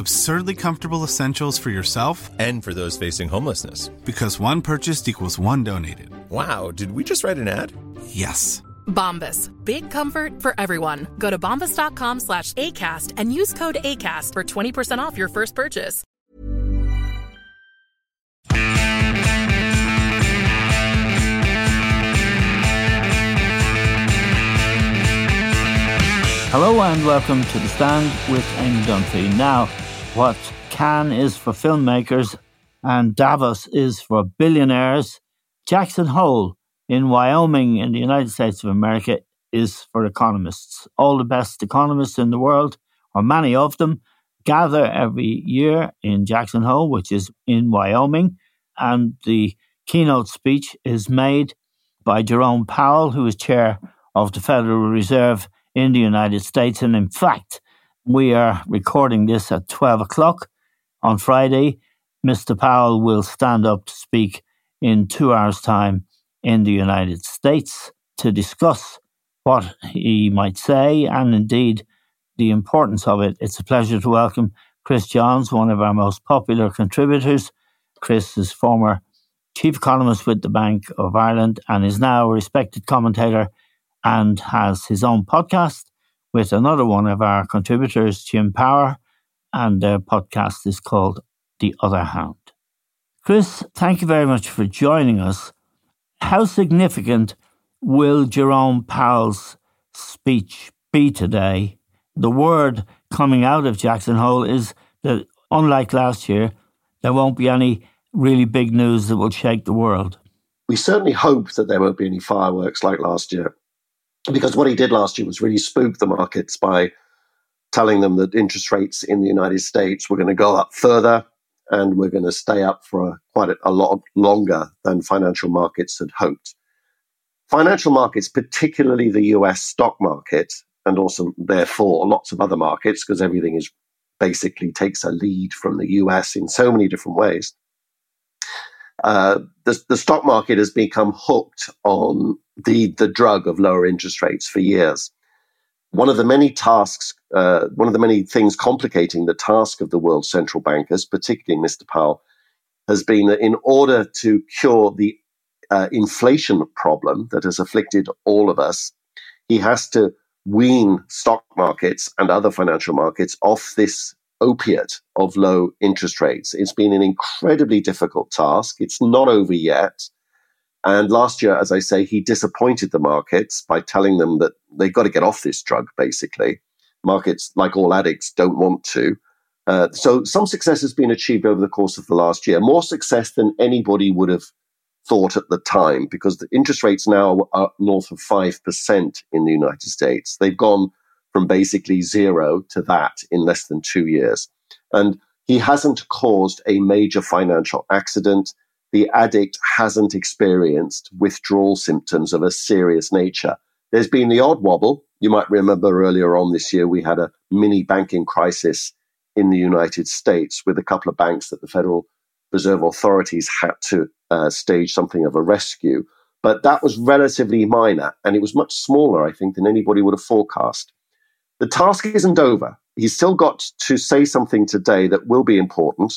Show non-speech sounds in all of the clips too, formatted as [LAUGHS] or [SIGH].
absurdly comfortable essentials for yourself and for those facing homelessness. Because one purchased equals one donated. Wow, did we just write an ad? Yes. Bombas. Big comfort for everyone. Go to bombas.com slash ACAST and use code ACAST for 20% off your first purchase. Hello and welcome to The Stand with Eamon Dunphy. Now, what Cannes is for filmmakers and Davos is for billionaires, Jackson Hole in Wyoming in the United States of America is for economists. All the best economists in the world, or many of them, gather every year in Jackson Hole, which is in Wyoming, and the keynote speech is made by Jerome Powell, who is chair of the Federal Reserve in the United States. And in fact, we are recording this at 12 o'clock on Friday. Mr. Powell will stand up to speak in two hours' time in the United States to discuss what he might say and indeed the importance of it. It's a pleasure to welcome Chris Johns, one of our most popular contributors. Chris is former chief economist with the Bank of Ireland and is now a respected commentator and has his own podcast with another one of our contributors, Jim Power, and their podcast is called The Other Hand. Chris, thank you very much for joining us. How significant will Jerome Powell's speech be today? The word coming out of Jackson Hole is that, unlike last year, there won't be any really big news that will shake the world. We certainly hope that there won't be any fireworks like last year because what he did last year was really spook the markets by telling them that interest rates in the United States were going to go up further and we're going to stay up for a, quite a, a lot longer than financial markets had hoped. Financial markets, particularly the US stock market, and also therefore lots of other markets, because everything is basically takes a lead from the US in so many different ways. Uh, the, the stock market has become hooked on the, the drug of lower interest rates for years. One of the many tasks, uh, one of the many things complicating the task of the world's central bankers, particularly Mr. Powell, has been that in order to cure the uh, inflation problem that has afflicted all of us, he has to wean stock markets and other financial markets off this opiate of low interest rates. It's been an incredibly difficult task. It's not over yet. And last year, as I say, he disappointed the markets by telling them that they've got to get off this drug, basically. Markets, like all addicts, don't want to. Uh, so some success has been achieved over the course of the last year, more success than anybody would have thought at the time, because the interest rates now are north of 5% in the United States. They've gone from basically zero to that in less than two years. And he hasn't caused a major financial accident. The addict hasn't experienced withdrawal symptoms of a serious nature. There's been the odd wobble. You might remember earlier on this year, we had a mini banking crisis in the United States with a couple of banks that the Federal Reserve authorities had to uh, stage something of a rescue. But that was relatively minor, and it was much smaller, I think, than anybody would have forecast. The task isn't over. He's still got to say something today that will be important.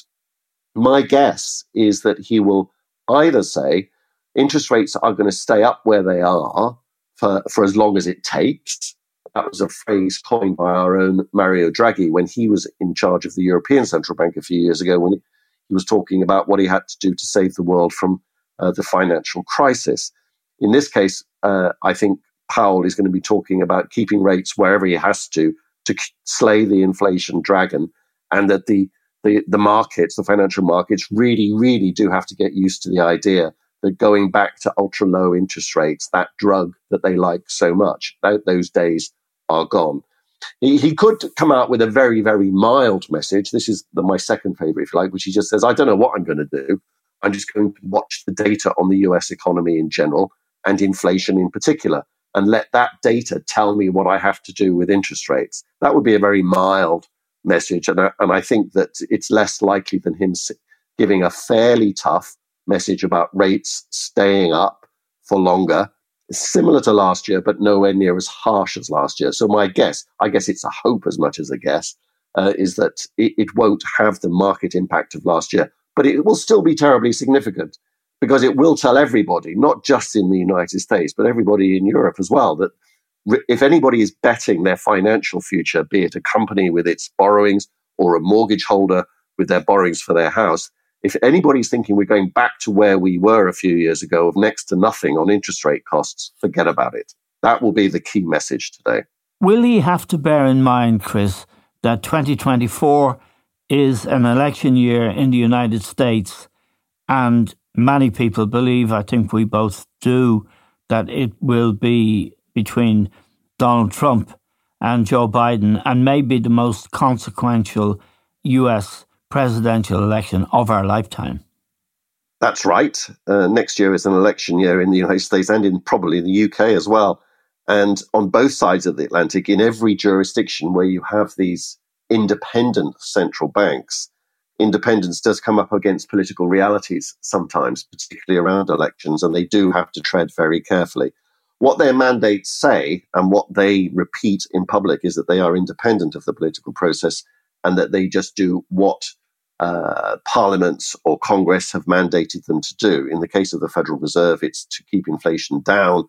My guess is that he will either say interest rates are going to stay up where they are for, for as long as it takes. That was a phrase coined by our own Mario Draghi when he was in charge of the European Central Bank a few years ago, when he was talking about what he had to do to save the world from uh, the financial crisis. In this case, uh, I think Powell is going to be talking about keeping rates wherever he has to to slay the inflation dragon, and that the the, the markets, the financial markets, really, really do have to get used to the idea that going back to ultra low interest rates, that drug that they like so much, that, those days are gone. He, he could come out with a very, very mild message. This is the, my second favorite, if you like, which he just says, I don't know what I'm going to do. I'm just going to watch the data on the US economy in general and inflation in particular, and let that data tell me what I have to do with interest rates. That would be a very mild message. And I, and I think that it's less likely than him giving a fairly tough, message about rates staying up for longer, similar to last year, but nowhere near as harsh as last year. So my guess, I guess it's a hope as much as a guess, uh, is that it, it won't have the market impact of last year, but it will still be terribly significant because it will tell everybody, not just in the United States, but everybody in Europe as well, that if anybody is betting their financial future, be it a company with its borrowings or a mortgage holder with their borrowings for their house, if anybody's thinking we're going back to where we were a few years ago of next to nothing on interest rate costs, forget about it. That will be the key message today. Will he have to bear in mind, Chris, that 2024 is an election year in the United States, and many people believe, I think we both do, that it will be between Donald Trump and Joe Biden, and maybe the most consequential US presidential election of our lifetime. That's right. Uh, next year is an election year in the United States and in probably the UK as well. And on both sides of the Atlantic, in every jurisdiction where you have these independent central banks, independence does come up against political realities sometimes, particularly around elections, and they do have to tread very carefully. What their mandates say and what they repeat in public is that they are independent of the political process and that they just do what uh, parliaments or Congress have mandated them to do. In the case of the Federal Reserve, it's to keep inflation down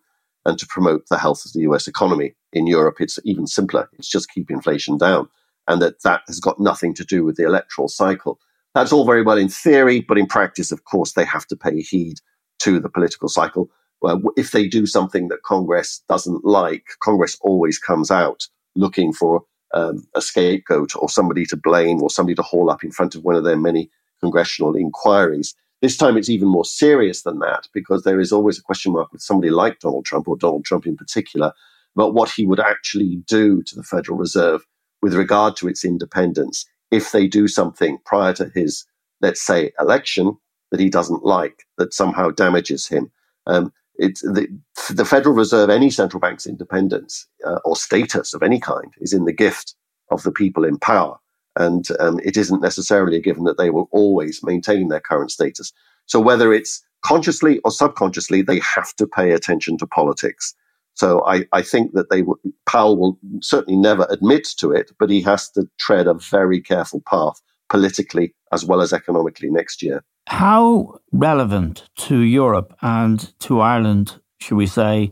and to promote the health of the US economy. In Europe, it's even simpler. It's just keep inflation down. And that that has got nothing to do with the electoral cycle. That's all very well in theory, but in practice, of course, they have to pay heed to the political cycle. Well, if they do something that Congress doesn't like, Congress always comes out looking for um, a scapegoat or somebody to blame or somebody to haul up in front of one of their many congressional inquiries. This time it's even more serious than that because there is always a question mark with somebody like Donald Trump or Donald Trump in particular about what he would actually do to the Federal Reserve with regard to its independence if they do something prior to his, let's say, election that he doesn't like, that somehow damages him. Um, it's the, the Federal Reserve, any central bank's independence uh, or status of any kind is in the gift of the people in power. And um, it isn't necessarily a given that they will always maintain their current status. So whether it's consciously or subconsciously, they have to pay attention to politics. So I, I think that they Powell will certainly never admit to it, but he has to tread a very careful path politically as well as economically next year. How relevant to Europe and to Ireland, should we say,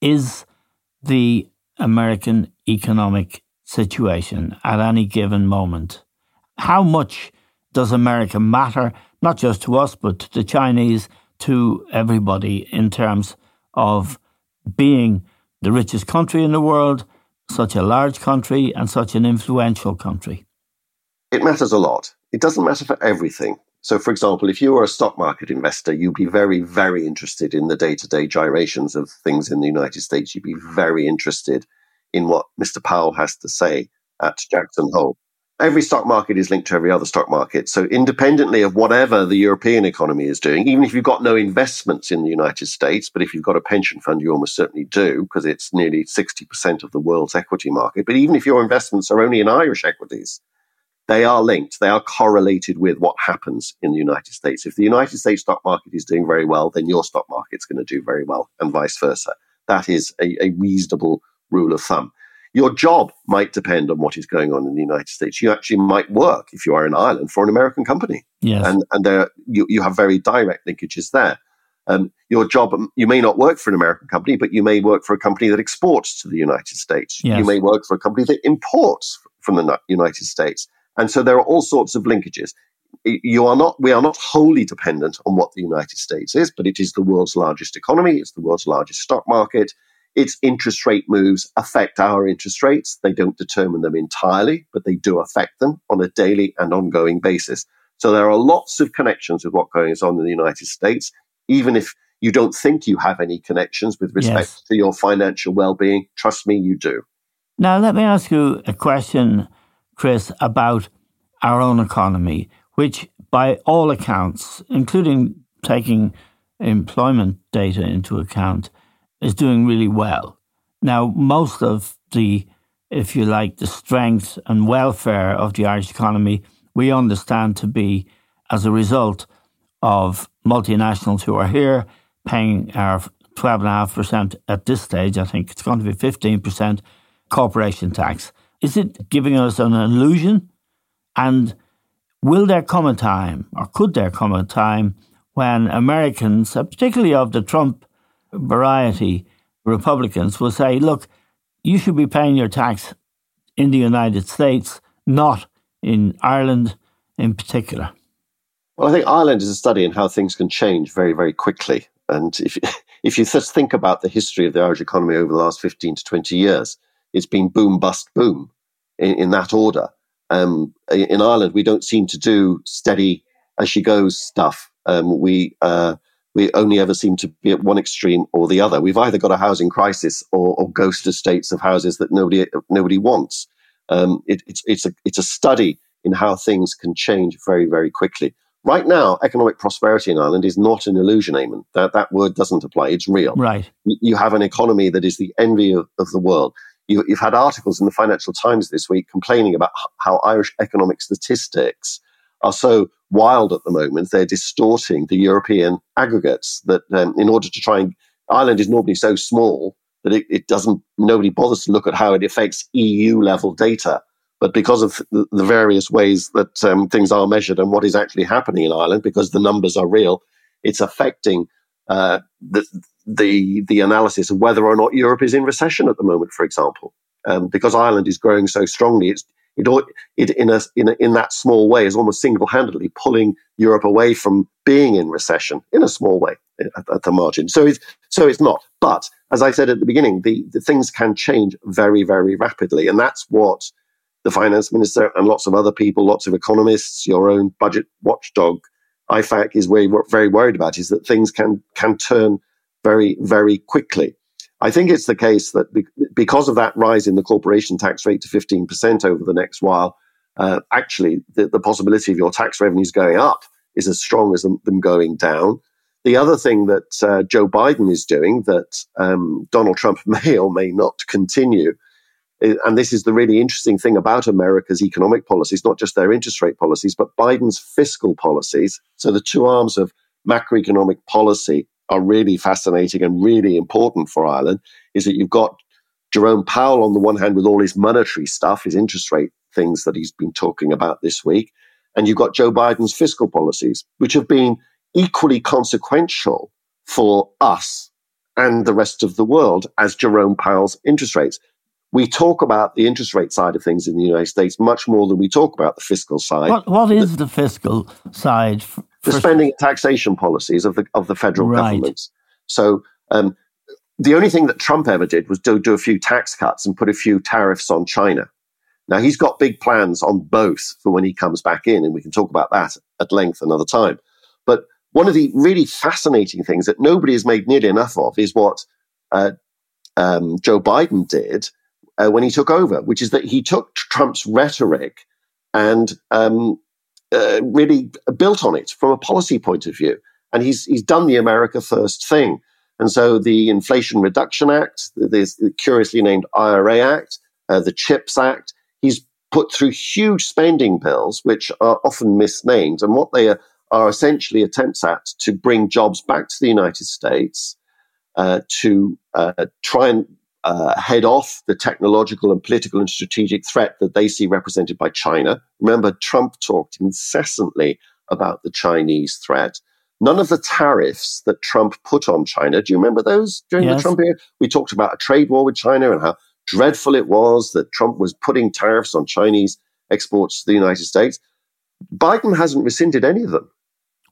is the American economic situation at any given moment? How much does America matter, not just to us, but to the Chinese, to everybody in terms of being the richest country in the world, such a large country, and such an influential country? It matters a lot. It doesn't matter for everything. So, for example, if you were a stock market investor, you'd be very, very interested in the day to day gyrations of things in the United States. You'd be very interested in what Mr. Powell has to say at Jackson Hole. Every stock market is linked to every other stock market. So, independently of whatever the European economy is doing, even if you've got no investments in the United States, but if you've got a pension fund, you almost certainly do, because it's nearly 60% of the world's equity market. But even if your investments are only in Irish equities, they are linked. They are correlated with what happens in the United States. If the United States stock market is doing very well, then your stock market's going to do very well, and vice versa. That is a, a reasonable rule of thumb. Your job might depend on what is going on in the United States. You actually might work if you are in Ireland for an American company, yes. and and there you, you have very direct linkages there. Um, your job, you may not work for an American company, but you may work for a company that exports to the United States. Yes. You may work for a company that imports from the United States. And so there are all sorts of linkages. You are not, we are not wholly dependent on what the United States is, but it is the world's largest economy. It's the world's largest stock market. Its interest rate moves affect our interest rates. They don't determine them entirely, but they do affect them on a daily and ongoing basis. So there are lots of connections with what goes on in the United States, even if you don't think you have any connections with respect yes. to your financial well-being. Trust me, you do. Now, let me ask you a question, Chris, about our own economy, which, by all accounts, including taking employment data into account, is doing really well. Now, most of the, if you like, the strength and welfare of the Irish economy, we understand to be as a result of multinationals who are here paying our 12.5% at this stage. I think it's going to be 15% corporation tax. Is it giving us an illusion? And will there come a time, or could there come a time, when Americans, uh, particularly of the Trump variety Republicans will say, look, you should be paying your tax in the United States, not in Ireland in particular. Well, I think Ireland is a study in how things can change very, very quickly. And if, [LAUGHS] if you just think about the history of the Irish economy over the last 15 to 20 years, it's been boom, bust, boom in, in that order. Um, in Ireland, we don't seem to do steady as she goes stuff. Um, we uh, we only ever seem to be at one extreme or the other. We've either got a housing crisis or, or ghost estates of houses that nobody nobody wants. Um, it, it's it's a it's a study in how things can change very very quickly. Right now, economic prosperity in Ireland is not an illusion, Eamon. That that word doesn't apply. It's real. Right. You have an economy that is the envy of, of the world. You, you've had articles in the Financial Times this week complaining about how Irish economic statistics are so wild at the moment. They're distorting the European aggregates that um, in order to try and Ireland is normally so small that it, it, doesn't nobody bothers to look at how it affects EU level data. But because of the, various ways that um, things are measured and what is actually happening in Ireland, because the numbers are real, it's affecting uh, the, the the analysis of whether or not Europe is in recession at the moment, for example. Um, because Ireland is growing so strongly, it's it, it in a, in a, in that small way is almost single handedly pulling Europe away from being in recession in a small way at, at, the margin. So it's so it's not. But as I said at the beginning, the, the things can change very very rapidly, and that's what the finance minister and lots of other people, lots of economists, your own budget watchdog, IFAC, is very very worried about is that things can can turn very very quickly. I think it's the case that because of that rise in the corporation tax rate to 15% over the next while, uh, actually the, the, possibility of your tax revenues going up is as strong as them, them going down. The other thing that uh, Joe Biden is doing that um, Donald Trump [LAUGHS] may or may not continue, and this is the really interesting thing about America's economic policies, not just their interest rate policies, but Biden's fiscal policies. So the two arms of macroeconomic policy are really fascinating and really important for Ireland is that you've got Jerome Powell on the one hand with all his monetary stuff, his interest rate things that he's been talking about this week, and you've got Joe Biden's fiscal policies, which have been equally consequential for us and the rest of the world as Jerome Powell's interest rates. We talk about the interest rate side of things in the United States much more than we talk about the fiscal side. What, what is the fiscal side? The spending and taxation policies of the of the federal right. governments. So um, the only thing that Trump ever did was do, do a few tax cuts and put a few tariffs on China. Now he's got big plans on both for when he comes back in, and we can talk about that at length another time. But one of the really fascinating things that nobody has made nearly enough of is what uh, um, Joe Biden did uh, when he took over, which is that he took Trump's rhetoric and um, uh, really built on it from a policy point of view. And he's, he's done the America First thing. And so the Inflation Reduction Act, the curiously named IRA Act, uh, the CHIPS Act, he's put through huge spending bills, which are often misnamed. And what they are, are essentially attempts at to bring jobs back to the United States, uh, to uh, try and uh, head off the technological and political and strategic threat that they see represented by China. Remember, Trump talked incessantly about the Chinese threat. None of the tariffs that Trump put on China, do you remember those during yes. the Trump era? We talked about a trade war with China and how dreadful it was that Trump was putting tariffs on Chinese exports to the United States. Biden hasn't rescinded any of them.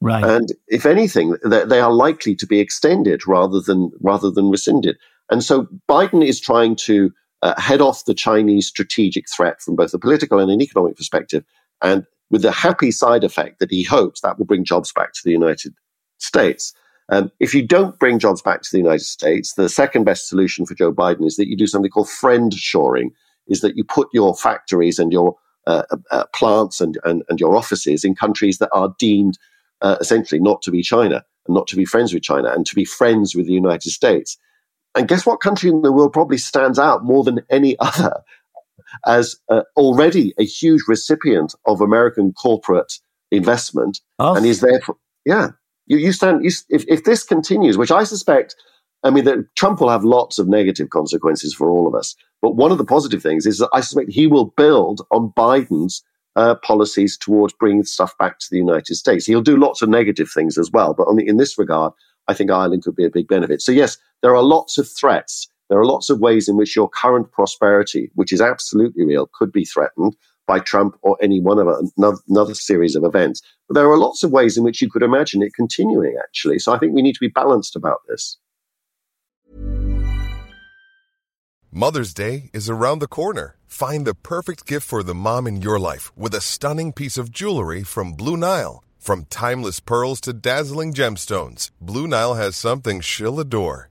Right. And if anything, they, they are likely to be extended rather than rather than rescinded. And so Biden is trying to uh, head off the Chinese strategic threat from both a political and an economic perspective, and with the happy side effect that he hopes that will bring jobs back to the United States. Um, if you don't bring jobs back to the United States, the second best solution for Joe Biden is that you do something called friend shoring, is that you put your factories and your uh, uh, plants and, and, and your offices in countries that are deemed uh, essentially not to be China and not to be friends with China and to be friends with the United States. And guess what country in the world probably stands out more than any [LAUGHS] other as uh, already a huge recipient of American corporate investment Us? and is therefore, yeah, you, you stand, you, if, if this continues, which I suspect, I mean, that Trump will have lots of negative consequences for all of us. But one of the positive things is that I suspect he will build on Biden's uh, policies towards bringing stuff back to the United States. He'll do lots of negative things as well. But the, in this regard, I think Ireland could be a big benefit. So, yes, there are lots of threats. There are lots of ways in which your current prosperity, which is absolutely real, could be threatened by Trump or any one of another, another series of events. But there are lots of ways in which you could imagine it continuing, actually. So I think we need to be balanced about this. Mother's Day is around the corner. Find the perfect gift for the mom in your life with a stunning piece of jewelry from Blue Nile. From timeless pearls to dazzling gemstones, Blue Nile has something she'll adore.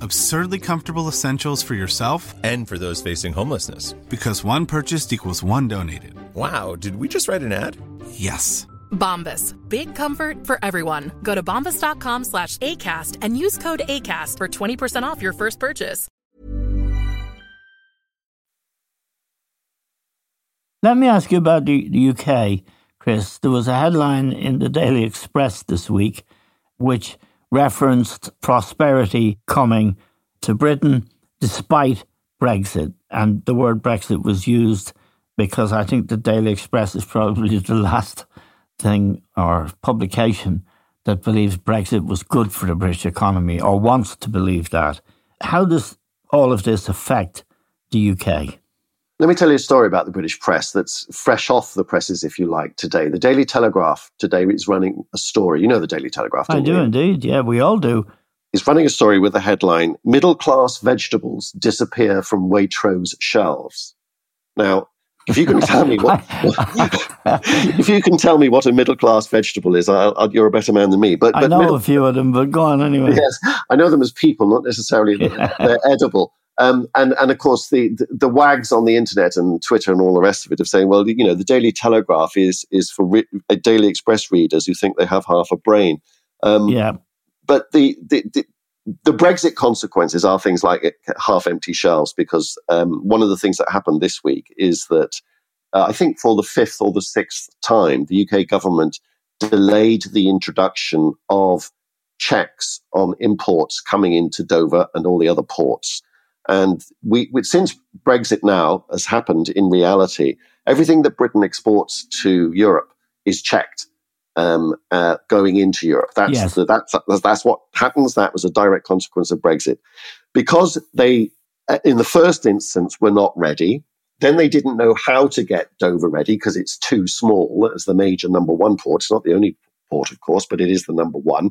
Absurdly comfortable essentials for yourself And for those facing homelessness. because one purchased equals one donated. Wow, did we just write an ad? Yes. Bombas. Big comfort for everyone. Go to bombas.com slash ACAST and use code ACAST for 20% off your first purchase. Let me ask you about the, the UK, Chris. There was a headline in the Daily Express this week which referenced prosperity coming to Britain despite Brexit. And the word Brexit was used because I think the Daily Express is probably [LAUGHS] the last thing or publication that believes Brexit was good for the British economy or wants to believe that. How does all of this affect the UK? Let me tell you a story about the British press that's fresh off the presses, if you like, today. The Daily Telegraph today is running a story. You know the Daily Telegraph, I do you? indeed. Yeah, we all do. He's running a story with the headline Middle Class Vegetables Disappear from Waitrose Shelves. Now, if you can tell me what, [LAUGHS] [LAUGHS] if you can tell me what a middle class vegetable is, I, I, you're a better man than me. But, I know middle- a few of them, but go on anyway. yes, I know them as people, not necessarily [LAUGHS] that they're edible. Um, and and of course the, the the wags on the internet and Twitter and all the rest of it of saying, well, you know, the Daily Telegraph is is for re- uh, Daily Express readers who think they have half a brain. Um, Yeah. but the, the the the Brexit consequences are things like half empty shelves because um, one of the things that happened this week is that uh, I think for the fifth or the sixth time, the UK government delayed the introduction of checks on imports coming into Dover and all the other ports. And we, we, since Brexit now has happened in reality, everything that Britain exports to Europe is checked um, uh, going into Europe. That's, Yes. the, that's that's what happens. That was a direct consequence of Brexit, because they, uh, in the first instance, were not ready. Then they didn't know how to get Dover ready because it's too small as the major number one port. It's not the only port, of course, but it is the number one.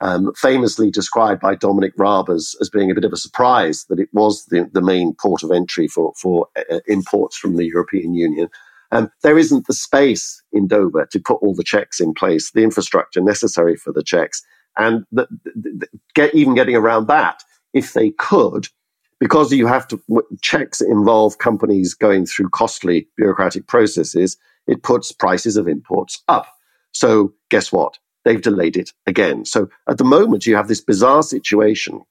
Um, famously described by Dominic Raab as, as being a bit of a surprise that it was the, the main port of entry for, for uh, imports from the European Union. Um, there isn't the space in Dover to put all the checks in place, the infrastructure necessary for the checks, and the, the, get even getting around that if they could, because you have to checks involve companies going through costly bureaucratic processes. It puts prices of imports up. So guess what? They've delayed it again. So at the moment, you have this bizarre situation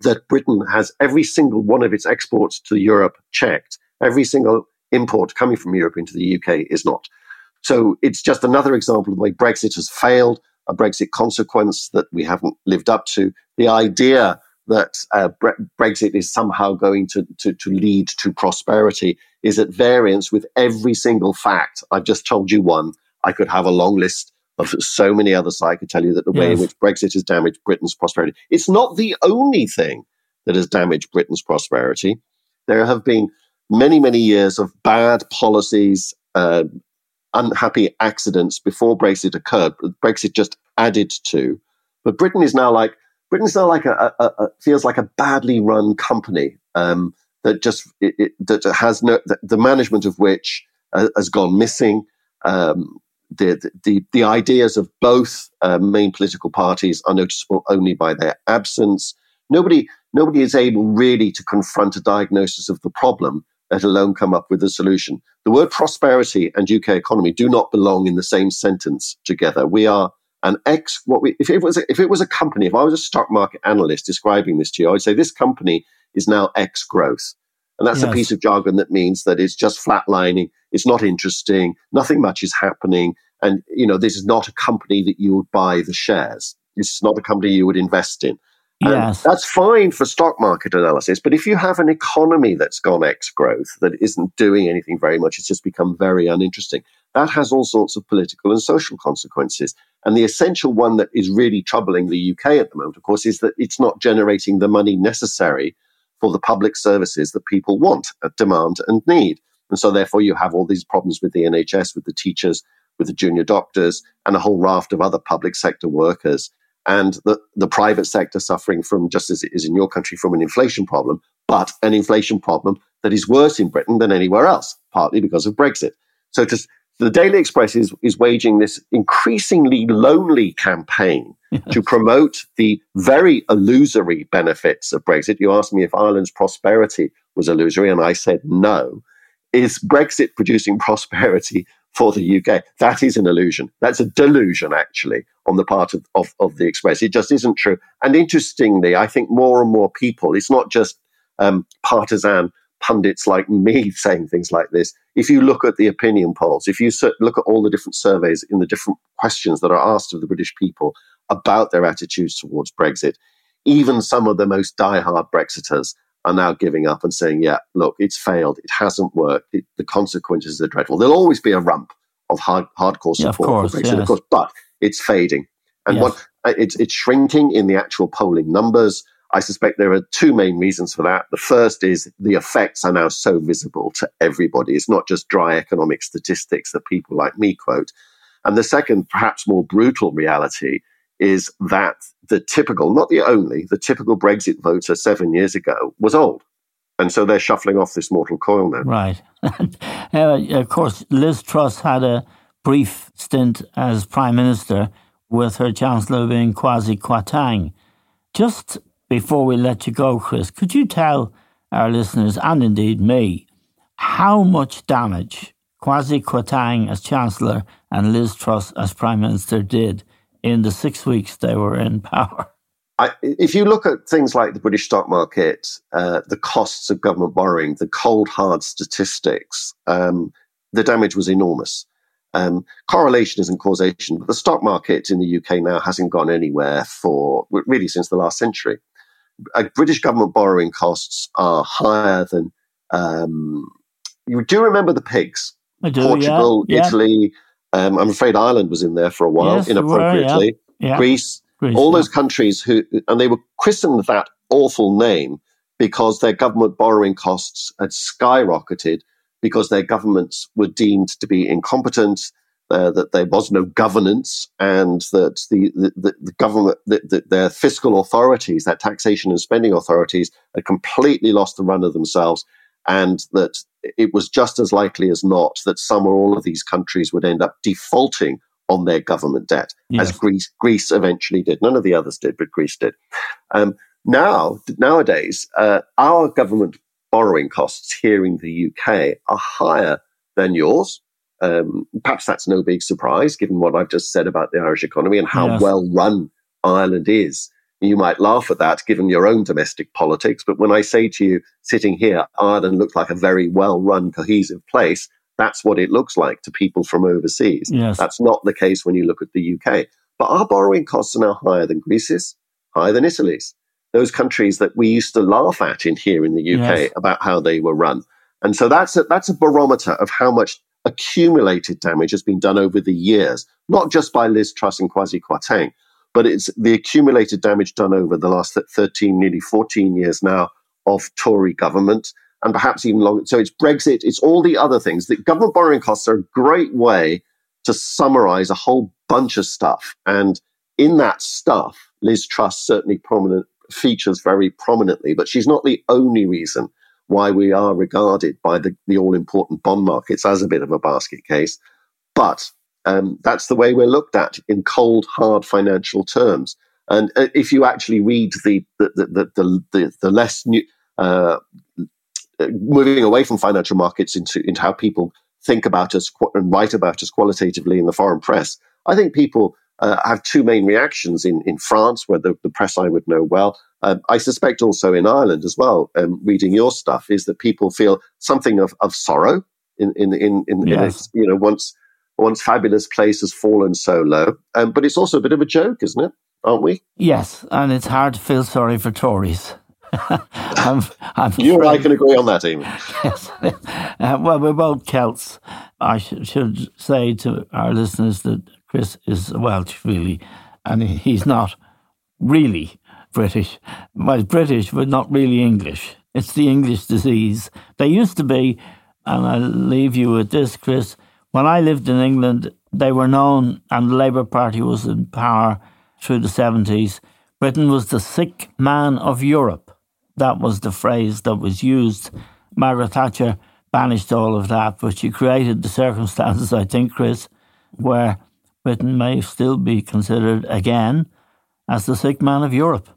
that Britain has every single one of its exports to Europe checked. Every single import coming from Europe into the UK is not. So it's just another example of the way Brexit has failed, a Brexit consequence that we haven't lived up to. The idea that uh, Bre- Brexit is somehow going to, to, to lead to prosperity is at variance with every single fact. I've just told you one. I could have a long list of so many others. I could tell you that the yes. way in which Brexit has damaged Britain's prosperity. It's not the only thing that has damaged Britain's prosperity. There have been many, many years of bad policies, uh, unhappy accidents before Brexit occurred. Brexit just added to. But Britain is now like Britain's now like a, a, a feels like a badly run company um, that just it, it, that has no the, the management of which uh, has gone missing. Um, the, the the ideas of both uh, main political parties are noticeable only by their absence. Nobody nobody is able really to confront a diagnosis of the problem, let alone come up with a solution. The word prosperity and UK economy do not belong in the same sentence together. We are an X. What we if it was a, if it was a company, if I was a stock market analyst describing this to you, I would say this company is now ex-growth. And that's yes. a piece of jargon that means that it's just flatlining. It's not interesting. Nothing much is happening. And, you know, this is not a company that you would buy the shares. This is not a company you would invest in. Yes. that's fine for stock market analysis. But if you have an economy that's gone ex-growth, that isn't doing anything very much, it's just become very uninteresting, that has all sorts of political and social consequences. And the essential one that is really troubling the UK at the moment, of course, is that it's not generating the money necessary for the public services that people want, uh, demand, and need. And so, therefore, you have all these problems with the NHS, with the teachers, with the junior doctors, and a whole raft of other public sector workers and the, the private sector suffering from, just as it is in your country, from an inflation problem, but an inflation problem that is worse in Britain than anywhere else, partly because of Brexit. So just, the Daily Express is, is waging this increasingly lonely campaign yes. to promote the very illusory benefits of Brexit. You asked me if Ireland's prosperity was illusory, and I said no. Is Brexit producing prosperity for the UK. That is an illusion. That's a delusion, actually, on the part of, of, of the Express. It just isn't true. And interestingly, I think more and more people, it's not just um, partisan pundits like me [LAUGHS] saying things like this. If you look at the opinion polls, if you look at all the different surveys in the different questions that are asked of the British people about their attitudes towards Brexit, even some of the most die-hard Brexiters are now giving up and saying, yeah, look, it's failed. It hasn't worked. It, the consequences are dreadful. There'll always be a rump of hard, hardcore support yeah, of course, for Brexit, yes. of course, but it's fading. And yes. what uh, it's, it's shrinking in the actual polling numbers. I suspect there are two main reasons for that. The first is the effects are now so visible to everybody. It's not just dry economic statistics that people like me quote. And the second, perhaps more brutal reality is that the typical, not the only, the typical Brexit voter seven years ago was old. And so they're shuffling off this mortal coil now. Right. [LAUGHS] uh, of course, Liz Truss had a brief stint as Prime Minister with her Chancellor being Kwasi Kwarteng. Just before we let you go, Chris, could you tell our listeners, and indeed me, how much damage Kwasi Kwarteng as Chancellor and Liz Truss as Prime Minister did in the six weeks they were in power. I, if you look at things like the British stock market, uh, the costs of government borrowing, the cold hard statistics, um, the damage was enormous. Um, correlation isn't causation, but the stock market in the UK now hasn't gone anywhere for really since the last century. Uh, British government borrowing costs are higher than. Um, you do remember the pigs? I do, Portugal, yeah, Italy, um, I'm afraid Ireland was in there for a while, yes, inappropriately. Were, yeah. Yeah. Greece, Greece, all yeah. those countries who, and they were christened that awful name because their government borrowing costs had skyrocketed because their governments were deemed to be incompetent, uh, that there was no governance, and that the, the, the government, the, the, their fiscal authorities, their taxation and spending authorities, had completely lost the run of themselves, and that it was just as likely as not that some or all of these countries would end up defaulting on their government debt, yes. as Greece, Greece eventually did. None of the others did, but Greece did. Um, now, nowadays, uh, our government borrowing costs here in the UK are higher than yours. Um, perhaps that's no big surprise, given what I've just said about the Irish economy and how yes. well run Ireland is. You might laugh at that given your own domestic politics, but when I say to you, sitting here, Ireland looks like a very well run, cohesive place, that's what it looks like to people from overseas. Yes. That's not the case when you look at the UK. But our borrowing costs are now higher than Greece's, higher than Italy's, those countries that we used to laugh at in here in the UK yes. about how they were run. And so that's a, that's a barometer of how much accumulated damage has been done over the years, not just by Liz Truss and Kwasi Kwarteng, but it's the accumulated damage done over the last 13, nearly 14 years now of Tory government and perhaps even longer. So it's Brexit, it's all the other things. The government borrowing costs are a great way to summarize a whole bunch of stuff. And in that stuff, Liz Truss certainly prominent features very prominently, but she's not the only reason why we are regarded by the, the all important bond markets as a bit of a basket case. But um, that's the way we're looked at in cold, hard financial terms. And uh, if you actually read the the the the, the, the less new, uh, moving away from financial markets into into how people think about us and write about us qualitatively in the foreign press, I think people uh, have two main reactions in, in France, where the, the press I would know well. Um, I suspect also in Ireland as well, um, reading your stuff, is that people feel something of, of sorrow in, in, in, in, yes. in its, you know, once, once fabulous place has fallen so low. Um, but it's also a bit of a joke, isn't it? Aren't we? Yes, and it's hard to feel sorry for Tories. [LAUGHS] I'm, I'm you and I can agree on that, Eamon. [LAUGHS] Yes. Uh, well, we're both Celts. I sh- should say to our listeners that Chris is Welsh, really, and he's not really British. Well, British, but not really English. It's the English disease. They used to be, and I'll leave you with this, Chris. When I lived in England, they were known, and the Labour Party was in power through the 70s. Britain was the sick man of Europe. That was the phrase that was used. Margaret Thatcher banished all of that, but she created the circumstances, I think, Chris, where Britain may still be considered again as the sick man of Europe.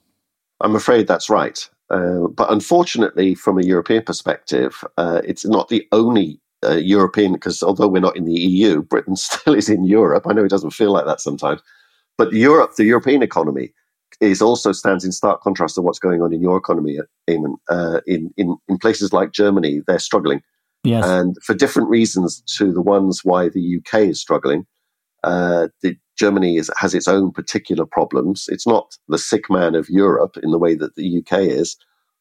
I'm afraid that's right. Uh, but unfortunately, from a European perspective, uh, it's not the only uh, European, because although we're not in the EU, Britain [LAUGHS] still is in Europe. I know it doesn't feel like that sometimes. But Europe, the European economy, is also stands in stark contrast to what's going on in your economy, Eamon. Uh, in, in, in places like Germany, they're struggling. Yes. And for different reasons to the ones why the UK is struggling. Uh, the, Germany is, has its own particular problems. It's not the sick man of Europe in the way that the UK is,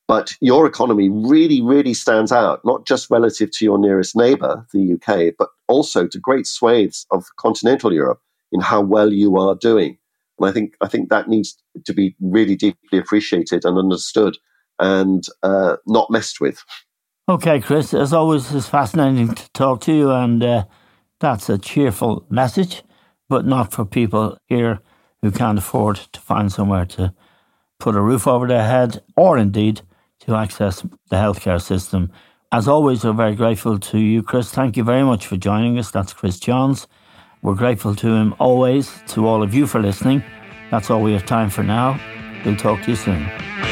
but your economy really, really stands out, not just relative to your nearest neighbor, the UK, but also to great swathes of continental Europe in how well you are doing. And I think I think that needs to be really deeply appreciated and understood, and uh, not messed with. Okay, Chris. As always, it's fascinating to talk to you, and uh, that's a cheerful message but not for people here who can't afford to find somewhere to put a roof over their head or indeed to access the healthcare system. As always, we're very grateful to you, Chris. Thank you very much for joining us. That's Chris Johns. We're grateful to him always, to all of you for listening. That's all we have time for now. We'll talk to you soon.